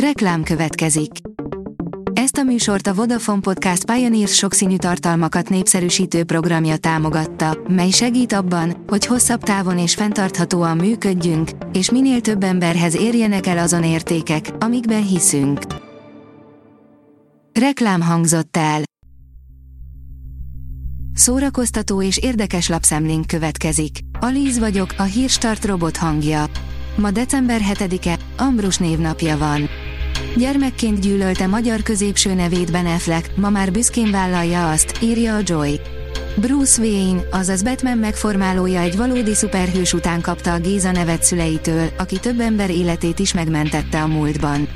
Reklám következik. Ezt a műsort a Vodafone Podcast Pioneers sokszínű tartalmakat népszerűsítő programja támogatta, mely segít abban, hogy hosszabb távon és fenntarthatóan működjünk, és minél több emberhez érjenek el azon értékek, amikben hiszünk. Reklám hangzott el. Szórakoztató és érdekes lapszemlénk következik. Alíz vagyok, a hírstart robot hangja. Ma december 7-e, Ambrus névnapja van. Gyermekként gyűlölte magyar középső nevét Ben Affleck, ma már büszkén vállalja azt, írja a Joy. Bruce Wayne, azaz Batman megformálója egy valódi szuperhős után kapta a Géza nevet szüleitől, aki több ember életét is megmentette a múltban.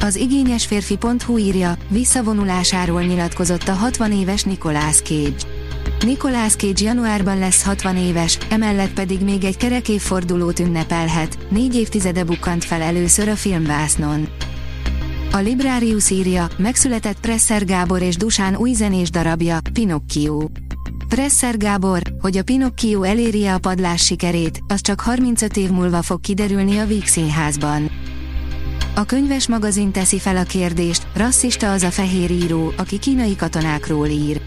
Az igényes férfi.hu írja, visszavonulásáról nyilatkozott a 60 éves Nicolas Cage. Nicolas Cage januárban lesz 60 éves, emellett pedig még egy kerek évfordulót ünnepelhet, négy évtizede bukkant fel először a filmvásznon. A Librarius írja, megszületett Presser Gábor és Dusán új zenés darabja, Pinocchio. Presser Gábor, hogy a Pinocchio eléri a padlás sikerét, az csak 35 év múlva fog kiderülni a Víg Színházban. A könyves magazin teszi fel a kérdést, rasszista az a fehér író, aki kínai katonákról ír.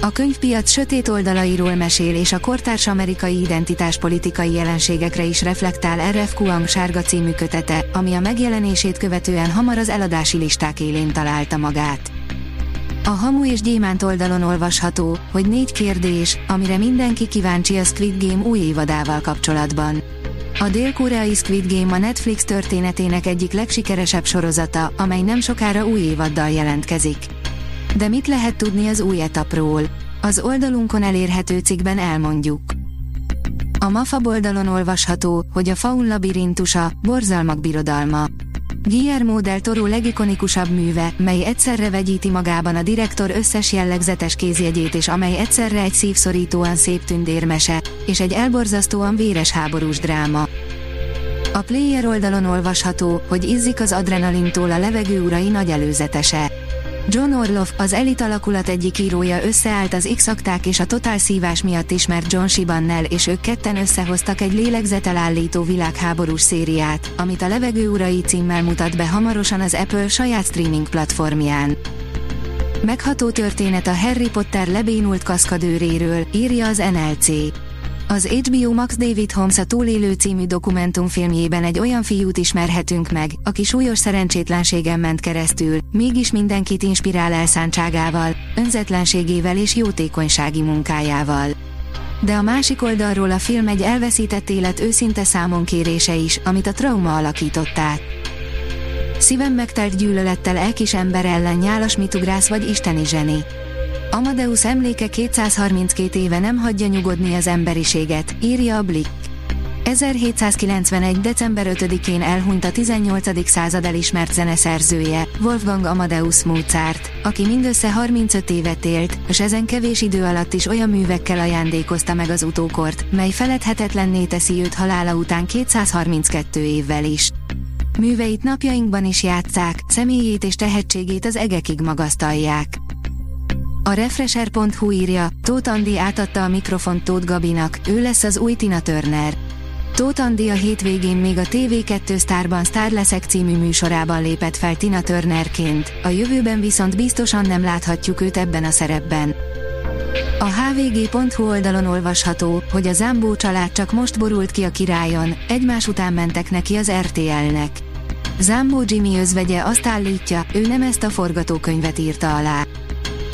A könyvpiac sötét oldalairól mesél és a kortárs amerikai identitáspolitikai jelenségekre is reflektál R.F. Kuang sárga című kötete, ami a megjelenését követően hamar az eladási listák élén találta magát. A Hamu és Gyémánt oldalon olvasható, hogy négy kérdés, amire mindenki kíváncsi a Squid Game új évadával kapcsolatban. A dél-koreai Squid Game a Netflix történetének egyik legsikeresebb sorozata, amely nem sokára új évaddal jelentkezik. De mit lehet tudni az új etapról? Az oldalunkon elérhető cikkben elmondjuk. A MAFA oldalon olvasható, hogy a faun labirintusa, borzalmak birodalma. Guillermo del Toro legikonikusabb műve, mely egyszerre vegyíti magában a direktor összes jellegzetes kézjegyét és amely egyszerre egy szívszorítóan szép tündérmese, és egy elborzasztóan véres háborús dráma. A player oldalon olvasható, hogy izzik az adrenalintól a levegő urai nagy előzetese. John Orloff, az elit alakulat egyik írója összeállt az x és a totál szívás miatt ismert John Shibannel és ők ketten összehoztak egy lélegzetelállító világháborús szériát, amit a Levegő Urai címmel mutat be hamarosan az Apple saját streaming platformján. Megható történet a Harry Potter lebénult kaszkadőréről, írja az NLC. Az HBO Max David Holmes a Túlélő című dokumentumfilmjében egy olyan fiút ismerhetünk meg, aki súlyos szerencsétlenségen ment keresztül, mégis mindenkit inspirál elszántságával, önzetlenségével és jótékonysági munkájával. De a másik oldalról a film egy elveszített élet őszinte számonkérése is, amit a trauma alakított át. Szívem megtelt gyűlölettel elkis ember ellen nyálas mitugrász vagy isteni zseni. Amadeus emléke 232 éve nem hagyja nyugodni az emberiséget, írja a Blick. 1791. december 5-én elhunyt a 18. század elismert zeneszerzője, Wolfgang Amadeus Mozart, aki mindössze 35 évet élt, és ezen kevés idő alatt is olyan művekkel ajándékozta meg az utókort, mely feledhetetlenné teszi őt halála után 232 évvel is. Műveit napjainkban is játszák, személyét és tehetségét az egekig magasztalják. A Refresher.hu írja, Tóth Andi átadta a mikrofont Tóth Gabinak, ő lesz az új Tina Turner. Tóth Andi a hétvégén még a TV2 Starban Star Leszek című műsorában lépett fel Tina Turnerként, a jövőben viszont biztosan nem láthatjuk őt ebben a szerepben. A hvg.hu oldalon olvasható, hogy a Zambó család csak most borult ki a királyon, egymás után mentek neki az RTL-nek. Zambó Jimmy özvegye azt állítja, ő nem ezt a forgatókönyvet írta alá.